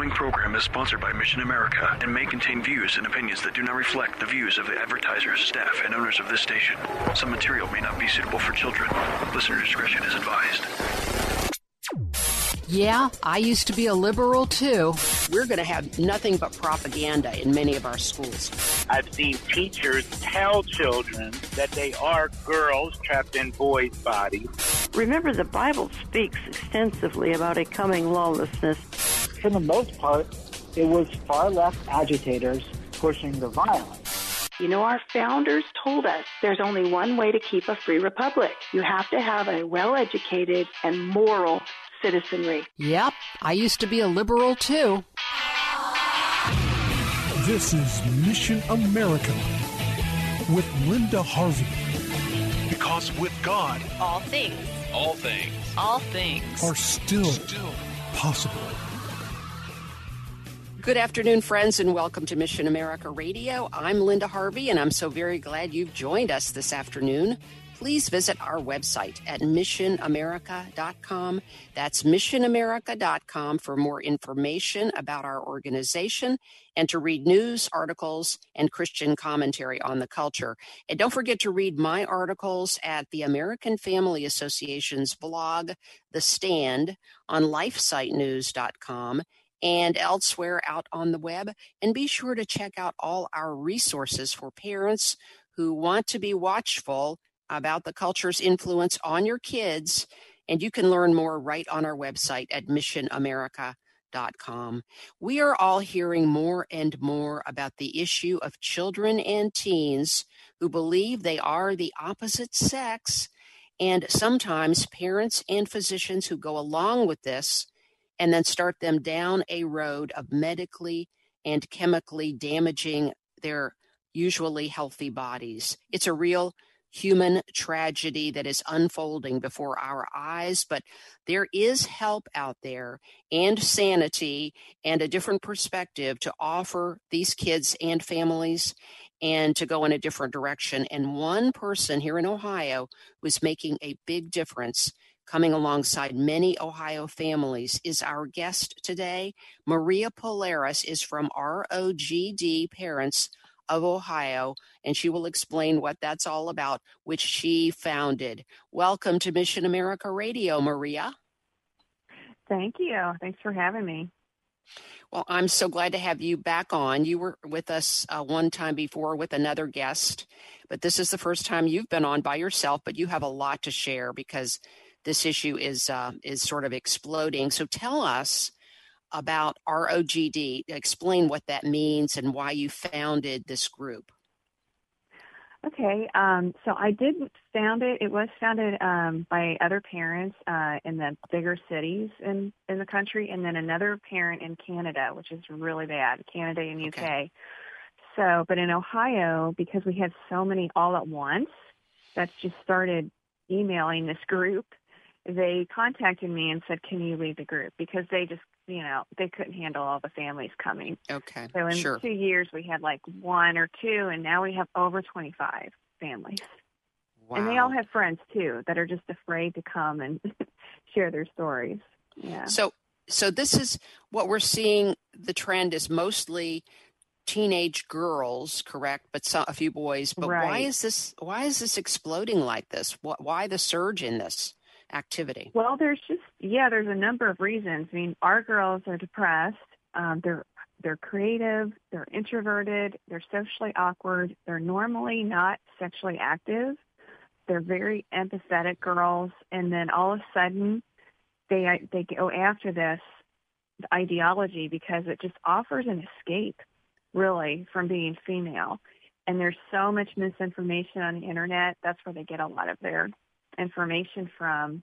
The following program is sponsored by Mission America and may contain views and opinions that do not reflect the views of the advertisers, staff, and owners of this station. Some material may not be suitable for children. Listener discretion is advised. Yeah, I used to be a liberal too. We're going to have nothing but propaganda in many of our schools. I've seen teachers tell children that they are girls trapped in boys' bodies. Remember, the Bible speaks extensively about a coming lawlessness. For the most part, it was far left agitators pushing the violence. You know, our founders told us there's only one way to keep a free republic. You have to have a well educated and moral citizenry. Yep, I used to be a liberal too. This is Mission America with Linda Harvey. Because with God, all things, all things, all things are still, still possible. Good afternoon, friends, and welcome to Mission America Radio. I'm Linda Harvey, and I'm so very glad you've joined us this afternoon please visit our website at missionamerica.com. That's missionamerica.com for more information about our organization and to read news, articles, and Christian commentary on the culture. And don't forget to read my articles at the American Family Association's blog, The Stand, on lifesitenews.com and elsewhere out on the web. And be sure to check out all our resources for parents who want to be watchful about the culture's influence on your kids. And you can learn more right on our website at missionamerica.com. We are all hearing more and more about the issue of children and teens who believe they are the opposite sex, and sometimes parents and physicians who go along with this and then start them down a road of medically and chemically damaging their usually healthy bodies. It's a real human tragedy that is unfolding before our eyes, but there is help out there and sanity and a different perspective to offer these kids and families and to go in a different direction. And one person here in Ohio was making a big difference coming alongside many Ohio families is our guest today. Maria Polaris is from ROGD Parents of Ohio, and she will explain what that's all about, which she founded. Welcome to Mission America Radio, Maria. Thank you. Thanks for having me. Well, I'm so glad to have you back on. You were with us uh, one time before with another guest, but this is the first time you've been on by yourself. But you have a lot to share because this issue is uh, is sort of exploding. So tell us about ROGD. Explain what that means and why you founded this group. Okay, um, so I did found it. It was founded um, by other parents uh, in the bigger cities in in the country, and then another parent in Canada, which is really bad, Canada and UK. Okay. So, but in Ohio, because we had so many all at once, that's just started emailing this group. They contacted me and said, "Can you lead the group?" Because they just you know, they couldn't handle all the families coming. Okay. So in sure. two years, we had like one or two, and now we have over 25 families. Wow. And they all have friends too that are just afraid to come and share their stories. Yeah. So, so this is what we're seeing. The trend is mostly teenage girls, correct? But some, a few boys. But right. why is this? Why is this exploding like this? What? Why the surge in this? Activity? Well, there's just yeah, there's a number of reasons. I mean, our girls are depressed. Um, they're they're creative. They're introverted. They're socially awkward. They're normally not sexually active. They're very empathetic girls, and then all of a sudden, they they go after this ideology because it just offers an escape, really, from being female. And there's so much misinformation on the internet. That's where they get a lot of their information from.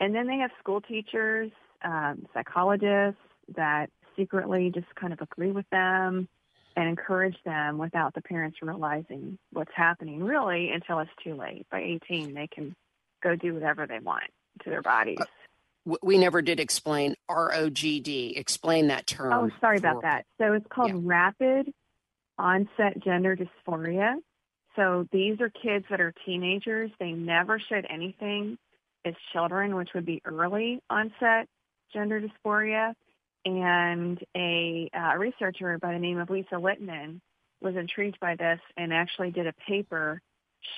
And then they have school teachers, um, psychologists, that secretly just kind of agree with them and encourage them without the parents realizing what's happening really until it's too late. By 18, they can go do whatever they want to their bodies. W- We never did explain ROGD. Explain that term. Oh, sorry for- about that. So it's called rapid onset gender dysphoria. So these are kids that are teenagers. They never showed anything as children, which would be early onset gender dysphoria. And a uh, researcher by the name of Lisa Littman was intrigued by this and actually did a paper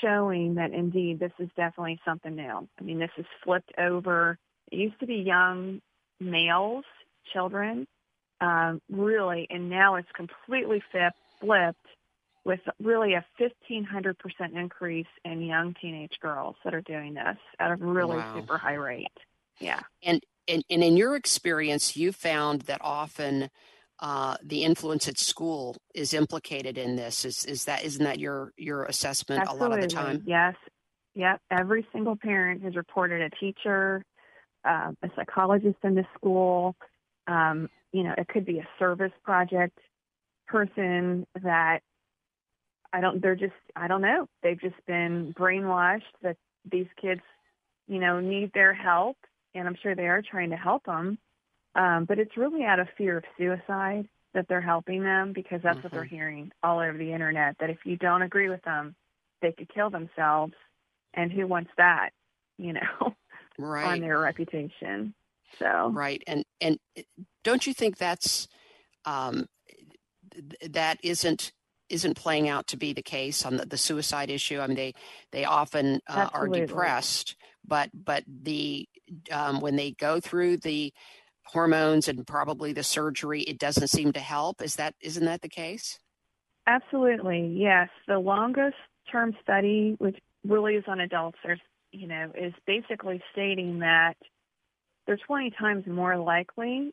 showing that indeed this is definitely something new. I mean, this is flipped over. It used to be young males, children, um, really, and now it's completely flipped with really a 1500% increase in young teenage girls that are doing this at a really Wow. super high rate. Yeah. And, and and in your experience, you found that often uh, the influence at school is implicated in this. Is is that isn't that your your assessment a lot of the time? Yes. Yep. Every single parent has reported a teacher, uh, a psychologist in the school. Um, you know, it could be a service project person that I don't, they're just, I don't know. They've just been brainwashed that these kids, you know, need their help. And I'm sure they are trying to help them. Um, but it's really out of fear of suicide that they're helping them because that's what they're hearing all over the internet that if you don't agree with them, they could kill themselves. And who wants that, you know, Right. on their reputation? So, Right. And and don't you think that's um, th- that isn't isn't playing out to be the case on the, the suicide issue? I mean, they they often uh, are depressed, but but the um, when they go through the hormones and probably the surgery, it doesn't seem to help. Is that isn't that the case? Absolutely, yes. The longest term study, which really is on adults, there's you know, is basically stating that they're 20 times more likely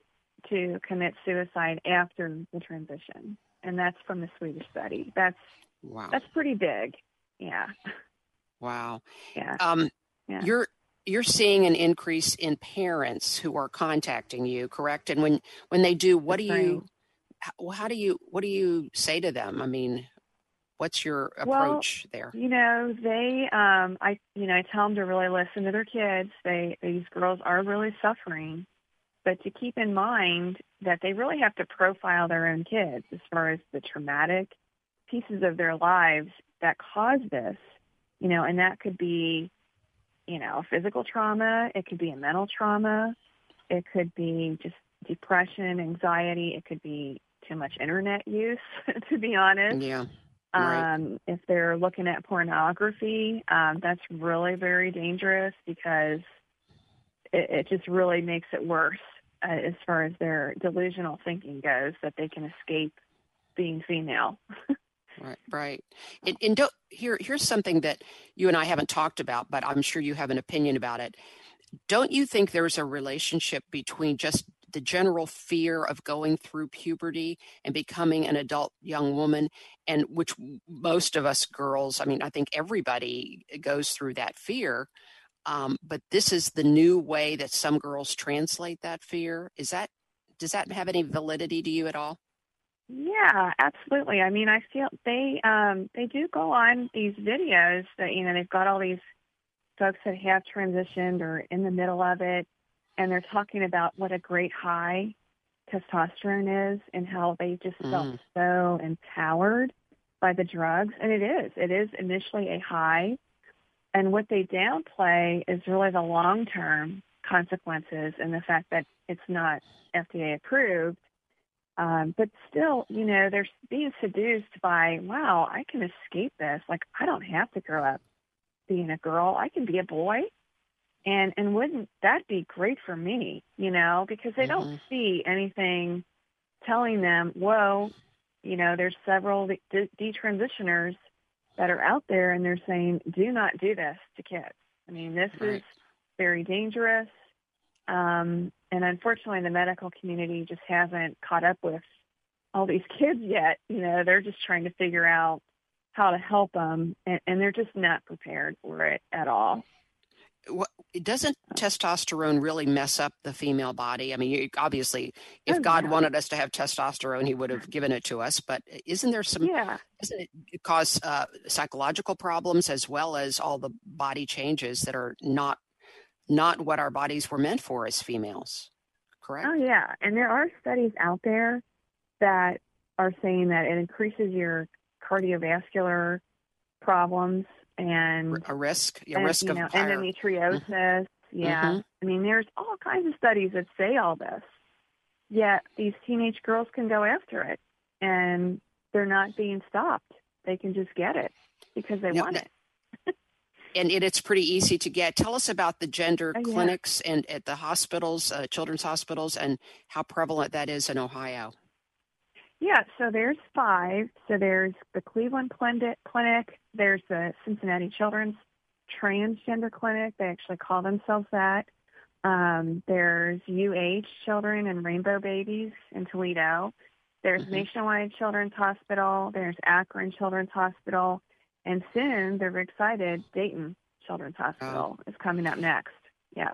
to commit suicide after the transition, and that's from the Swedish study. That's Wow. that's pretty big. Yeah, Wow. yeah. Um, Yeah. You're you're seeing an increase in parents who are contacting you, correct? And when when they do, what That's do you how, how do you what do you say to them? I mean, what's your approach there? You know, they, um, I, you know, I tell them to really listen to their kids. They, these girls are really suffering, but to keep in mind that they really have to profile their own kids as far as the traumatic pieces of their lives that cause this, you know, and that could be, you know, physical trauma. It could be a mental trauma. It could be just depression, anxiety. It could be too much internet use, to be honest. Yeah. Right. Um, if they're looking at pornography, um, that's really very dangerous because it, it just really makes it worse uh, as far as their delusional thinking goes that they can escape being female. Right, right. And, and don't, here, here's something that you and I haven't talked about, but I'm sure you have an opinion about it. Don't you think there's a relationship between just the general fear of going through puberty and becoming an adult young woman, and which most of us girls, I mean, I think everybody goes through that fear. Um, but this is the new way that some girls translate that fear. Is that does that have any validity to you at all? Yeah, absolutely. I mean, I feel they um they do go on these videos that you know they've got all these folks that have transitioned or in the middle of it, and they're talking about what a great high testosterone is and how they just felt Mm. so empowered by the drugs, and it is. It is initially a high, and what they downplay is really the long term consequences and the fact that it's not FDA approved. Um, but still, you know, they're being seduced by, wow, I can escape this. Like, I don't have to grow up being a girl. I can be a boy. And and wouldn't that be great for me? You know, because they don't see anything telling them, whoa, you know, there's several de- detransitioners that are out there, and they're saying, do not do this to kids. I mean, this is very dangerous. Um, and unfortunately, the medical community just hasn't caught up with all these kids yet. You know, they're just trying to figure out how to help them, and, and they're just not prepared for it at all. What, doesn't testosterone really mess up the female body? I mean, you, obviously, if Oh, God yeah. wanted us to have testosterone, He would have given it to us. But isn't there some? Yeah. Doesn't it cause uh, psychological problems as well as all the body changes that are not not what our bodies were meant for as females? Correct. Oh yeah, and there are studies out there that are saying that it increases your cardiovascular problems and a risk, a and, risk you of know, higher- endometriosis. Yeah, Mhm. I mean, there's all kinds of studies that say all this. Yet these teenage girls can go after it, and they're not being stopped. They can just get it because they No, want no. it. and it, it's pretty easy to get. Tell us about the gender Oh, yeah. clinics and at the hospitals, uh, children's hospitals, and how prevalent that is in Ohio. Yeah, so there's five. So there's the Cleveland Clinic, there's the Cincinnati Children's Transgender Clinic. They actually call themselves that. Um, there's UH Children and Rainbow Babies in Toledo. There's Mhm. Nationwide Children's Hospital. There's Akron Children's Hospital. And soon, they're excited, Dayton Children's Hospital is coming up next. Yeah.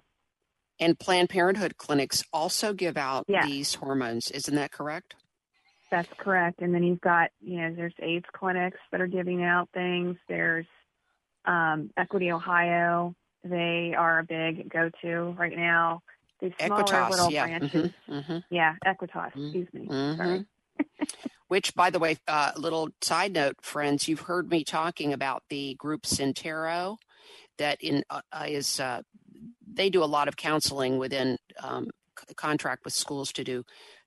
And Planned Parenthood clinics also give out Yeah. these hormones. Isn't that correct? That's correct. And then you've got, you know, there's AIDS clinics that are giving out things. There's um, Equity Ohio. They are a big go-to right now. These smaller Equitas, little yeah. branches. Mhm, mhm. Yeah, Equitas. Excuse me. Mhm. Sorry. Which, by the way, uh, little side note, friends, you've heard me talking about the group Syntero that in uh, uh, is uh, they do a lot of counseling within um, c- contract with schools to do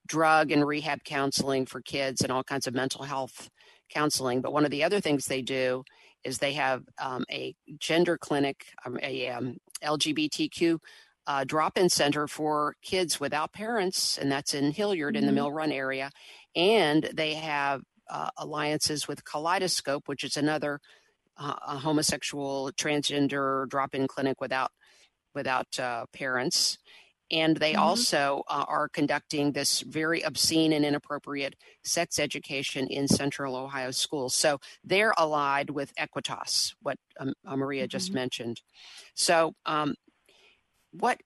drug and rehab counseling for kids and all kinds of mental health counseling. But one of the other things they do is they have um, a gender clinic, um, a um, LGBTQ uh, drop-in center for kids without parents, and that's in Hilliard in the Mhm. Mill Run area. And they have uh, alliances with Kaleidoscope, which is another uh, a homosexual transgender drop-in clinic without without uh, parents. And they Mhm. also uh, are conducting this very obscene and inappropriate sex education in Central Ohio schools. So they're allied with Equitas, what um, uh, Maria just Mhm. mentioned. So, um, what?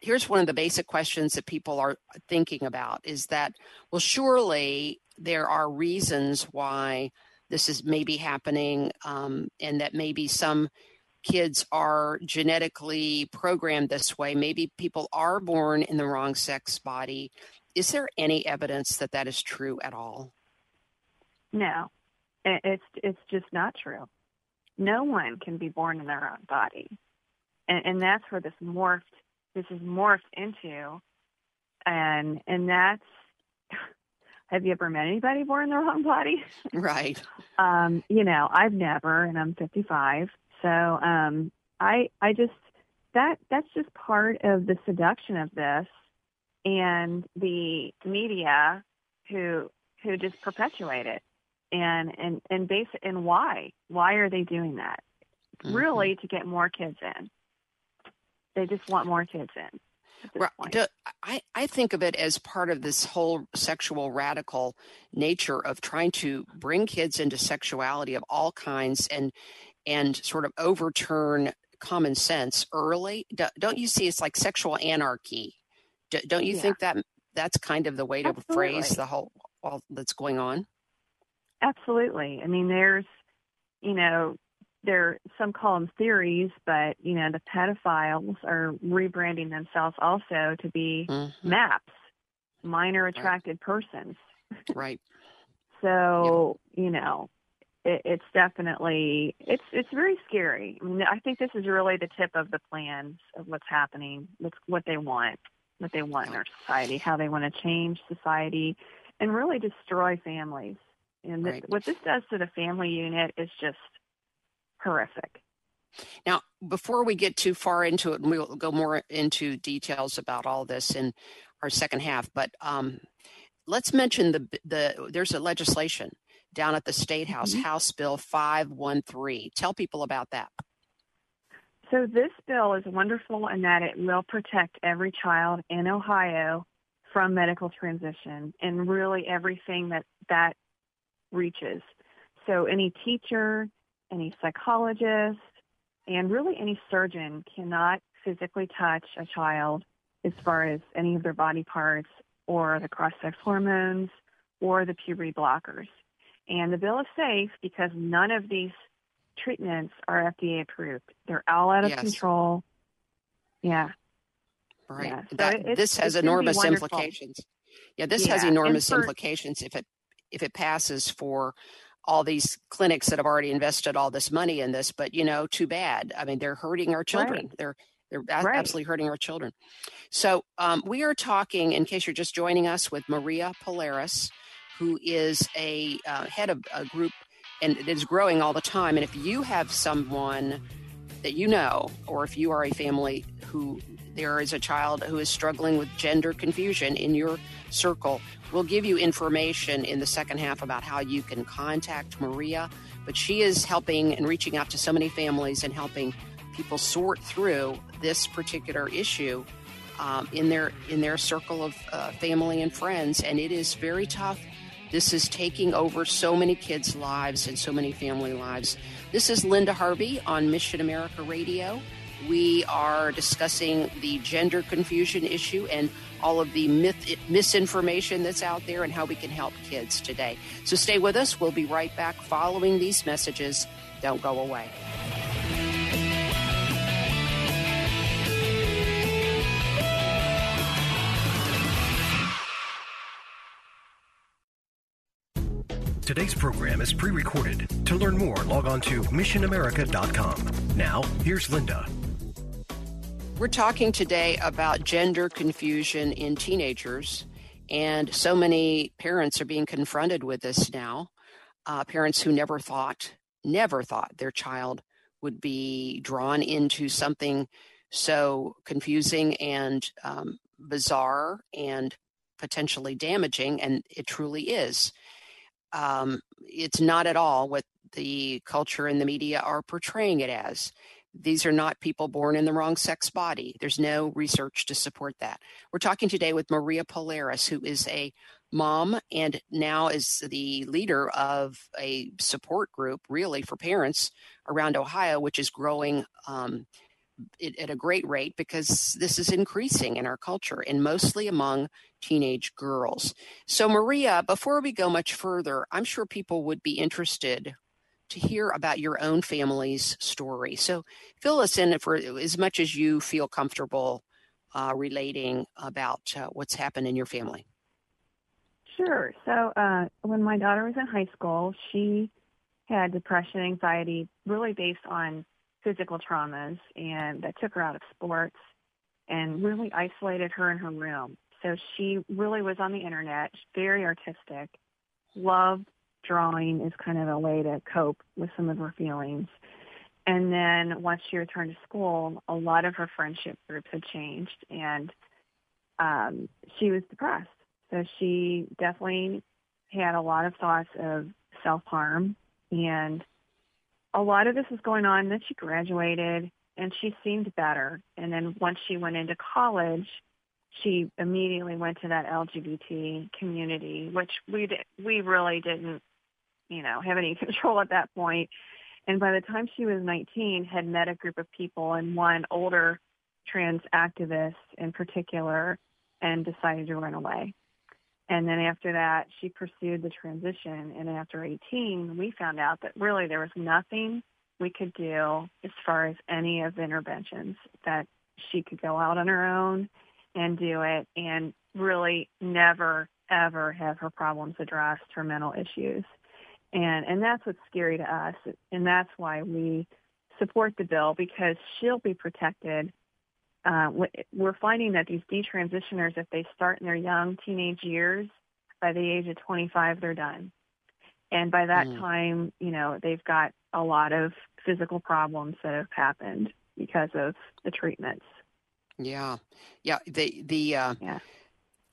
Here's one of the basic questions that people are thinking about: is that well, surely there are reasons why this is maybe happening, um, and that maybe some kids are genetically programmed this way. Maybe people are born in the wrong sex body. Is there any evidence that that is true at all? No, it's it's just not true. No one can be born in their own body, and, and that's where this morphed. This is morphed into, and and that's. Have you ever met anybody born in their own body? Right. um, you know, I've never, and I'm 55. So um, I I just that that's just part of the seduction of this, and the media who who just perpetuate it, and and and base and why why are they doing that? Mm-hmm. Really to get more kids in. They just want more kids in. Right. Do- I, I think of it as part of this whole sexual radical nature of trying to bring kids into sexuality of all kinds and and sort of overturn common sense early. Do, don't you see it's like sexual anarchy? Do, don't you Yeah. think that that's kind of the way to phrase the whole all that's going on? Absolutely. I mean, there's, you know, there some call them theories, but you know, the pedophiles are rebranding themselves also to be Mm-hmm. MAPS, minor attracted persons. Right. So you know, it, it's definitely it's it's very scary. I mean, I think this is really the tip of the plans of what's happening, what's what they want, what they want in our society, how they want to change society, and really destroy families. And this, Right. what this does to the family unit is just horrific. Now, before we get too far into it, and we'll go more into details about all this in our second half, but um, let's mention the the there's a legislation down at the state house, mm-hmm. House Bill 513. Tell people about that. So this bill is wonderful in that it will protect every child in Ohio from medical transition and really everything that that reaches. So any teacher, any psychologist, And really, any surgeon cannot physically touch a child as far as any of their body parts or the cross sex hormones or the puberty blockers. And the bill is safe because none of these treatments are FDA approved. They're all out of Yes. control. Yeah. Right. Yeah, so that, this has it's gonna be enormous implications. Yeah, this has Yeah, and enormous for- implications if it if it passes for all these clinics that have already invested all this money in this. But you know, too bad. I mean, they're hurting our children. They're they're a- Right. absolutely hurting our children. So um, we are talking, in case you're just joining us, with Maria Polaris, who is a uh, head of a group and it is growing all the time. And if you have someone that you know, or if you are a family who there is a child who is struggling with gender confusion in your circle, we'll give you information in the second half about how you can contact Maria. But she is helping and reaching out to so many families and helping people sort through this particular issue um, in their in their circle of uh, family and friends, and it is very tough. This is taking over so many kids' lives and so many family lives. This is Linda Harvey on Mission America Radio. We are discussing the gender confusion issue and all of the myth, misinformation that's out there and how we can help kids today. So stay with us. We'll be right back following these messages. Don't go away. Today's program is pre recorded. To learn more, log on to missionamerica.com. Now, here's Linda. We're talking today about gender confusion in teenagers, and so many parents are being confronted with this now. Uh, parents who never thought, never thought their child would be drawn into something so confusing and um, bizarre and potentially damaging, and it truly is. Um, it's not at all what the culture and the media are portraying it as. These are not people born in the wrong sex body. There's no research to support that. We're talking today with Maria Polaris, who is a mom and now is the leader of a support group, really, for parents around Ohio, which is growing um, it, at a great rate because this is increasing in our culture and mostly among teenage girls. So, Maria, before we go much further, I'm sure people would be interested to hear about your own family's story. So, fill us in for as much as you feel comfortable uh, relating about uh, what's happened in your family. Sure. So uh, when my daughter was in high school, she had depression, anxiety, really based on physical traumas, and that took her out of sports and really isolated her in her room. So she really was on the internet, very artistic, loved drawing as kind of a way to cope with some of her feelings. And then once she returned to school, a lot of her friendship groups had changed, and um, she was depressed. So she definitely had a lot of thoughts of self-harm, and a lot of this was going on. Then she graduated, and she seemed better. And then once she went into college, she immediately went to that LGBT community, which we di- we really didn't, you know, have any control at that point. And by the time she was 19, had met a group of people and one older trans activist in particular, and decided to run away. And then after that, she pursued the transition. And after 18, we found out that really there was nothing we could do as far as any of the interventions that she could go out on her own and do it and really never ever have her problems addressed, her mental issues. And and that's what's scary to us and that's why we support the bill because she'll be protected. Uh, we're finding that these detransitioners, if they start in their young teenage years, by the age of 25, they're done. And by that Mm. time, you know, they've got a lot of physical problems that have happened because of the treatments. Yeah, yeah. The the uh, Yeah.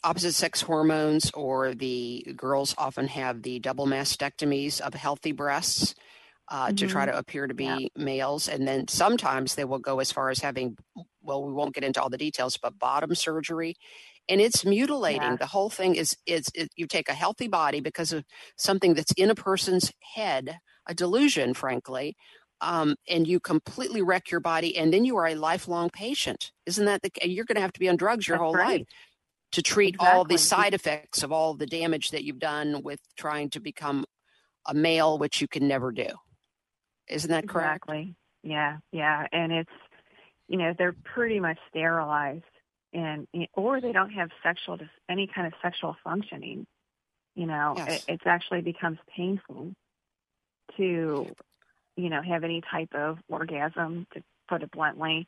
opposite sex hormones, or the girls often have the double mastectomies of healthy breasts uh, to try Mhm. to appear to be Yeah. males, and then sometimes they will go as far as having. Well, we won't get into all the details, but bottom surgery, and it's mutilating. Yeah. The whole thing is is it, you take a healthy body because of something that's in a person's head, a delusion, frankly, um, and you completely wreck your body, and then you are a lifelong patient. Isn't that the? You're going to have to be on drugs your That's whole right. life to treat all the side effects of all the damage that you've done with trying to become a male, which you can never do. Isn't that correct? Exactly. Yeah, yeah, and it's you know they're pretty much sterilized, and or they don't have sexual any kind of sexual functioning. You know, Yes. it, it's actually becomes painful to you know have any type of orgasm. To put it bluntly,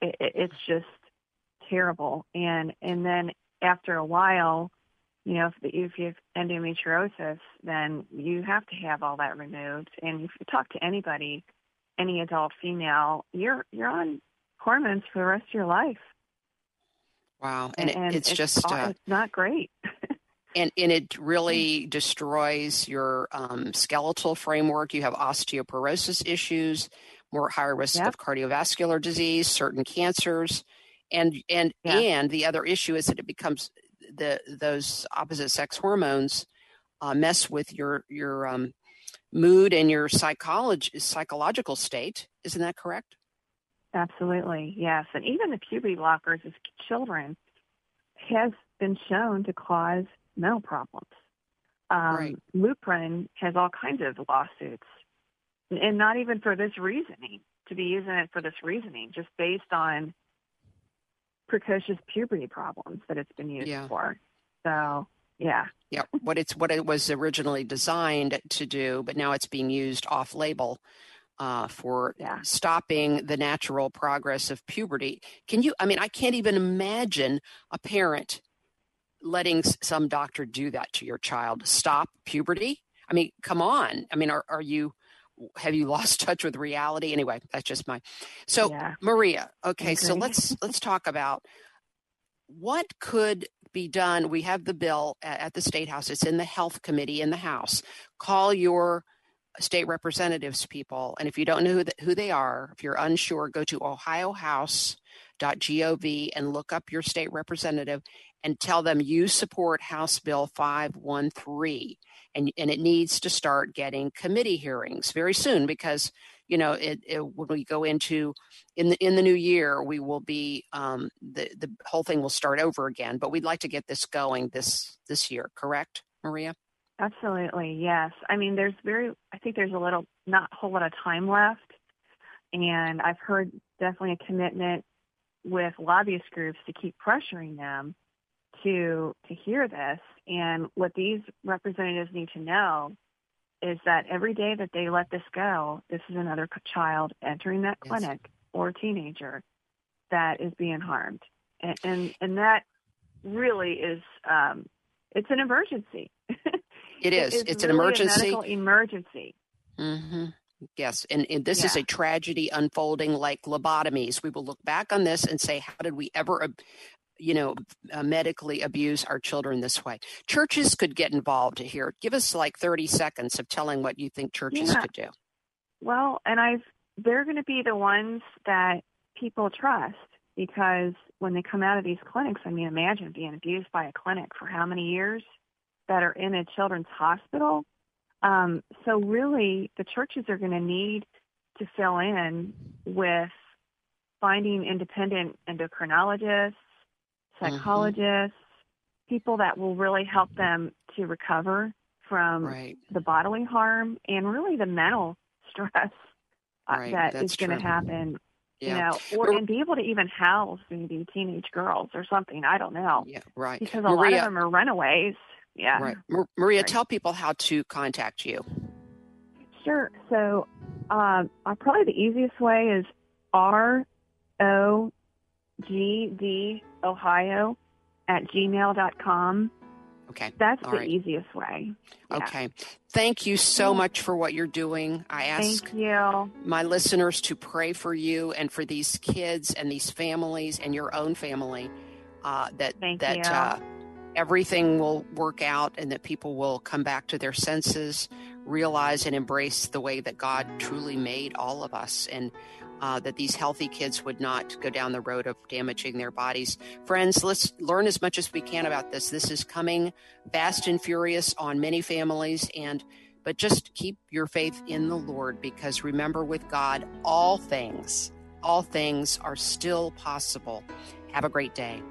it, it, it's just terrible. And and then after a while, you know, if, the, if you have endometriosis, then you have to have all that removed. And if you talk to anybody, any adult female, you're you're on hormones for the rest of your life. Wow, and, it, it's, just aw- uh, it's not great. and and it really destroys your um, skeletal framework. You have osteoporosis issues, more higher risk Yep. of cardiovascular disease, certain cancers, and and Yeah. and the other issue is that it becomes the those opposite sex hormones uh, mess with your your um, mood and your psychology psychological state. Isn't that correct? Absolutely, yes. And even the puberty blockers as children has been shown to cause mental problems. Um, Right. Lupron has all kinds of lawsuits, and not even for this reasoning, to be using it for this reasoning, just based on precocious puberty problems that it's been used Yeah. for. So, yeah. Yeah, what it's what it was originally designed to do, but now it's being used off label uh, for stopping the natural progress of puberty. Can you? I mean, I can't even imagine a parent letting some doctor do that to your child. Stop puberty. I mean, come on. I mean, are are you? Have you lost touch with reality? Anyway, that's just my. So, Maria. Okay, so let's let's talk about what could be done we have the bill a- at the state house it's in the health committee in the house call your state representatives people and if you don't know who, the, who they are if you're unsure go to ohiohouse.gov and look up your state representative and tell them you support house bill 513 and, and it needs to start getting committee hearings very soon because you know it, it when we go into in the in the new year we will be um, the the whole thing will start over again but we'd like to get this going this this year correct maria Absolutely, yes. I mean, there's very, I think there's a little, not a whole lot of time left. And I've heard definitely a commitment with lobbyist groups to keep pressuring them to to hear this. And what these representatives need to know is that every day that they let this go, this is another child entering that Yes. clinic or teenager that is being harmed, and and, and that really is um, it's an emergency. It is. is It's an really emergency. A medical emergency. hmm Yes, and, and this is a tragedy unfolding like lobotomies. We will look back on this and say, how did we ever, you know, uh, medically abuse our children this way? Churches could get involved here. Give us like thirty seconds of telling what you think churches Yeah. could do. Well, and I've they're going to be the ones that people trust because when they come out of these clinics, I mean, imagine being abused by a clinic for how many years that are in a children's hospital. Um, so really, the churches are going to need to fill in with finding independent endocrinologists, psychologists, people that will really help them to recover from Right. the bodily harm and really the mental stress uh, Right, that that's is going to happen. Yeah. You know, or and be able to even house maybe teenage girls or something. I don't know. Yeah, right. Because a lot of them are runaways. Yeah. Right. Mar- Maria, Right. tell people how to contact you. Sure. So, um, uh, probably the easiest way is R O G D Ohio at gmail dot com. Okay. That's All the right. easiest way. Yeah. Okay. Thank you so much for what you're doing. I ask Thank you. my listeners to pray for you and for these kids and these families and your own family uh, that Thank that you. Uh, everything will work out and that people will come back to their senses, realize and embrace the way that God truly made all of us, and uh, that these healthy kids would not go down the road of damaging their bodies. Friends, let's learn as much as we can about this. This is coming fast and furious on many families and but just keep your faith in the Lord because remember, with God, all things, all things are still possible. Have a great day.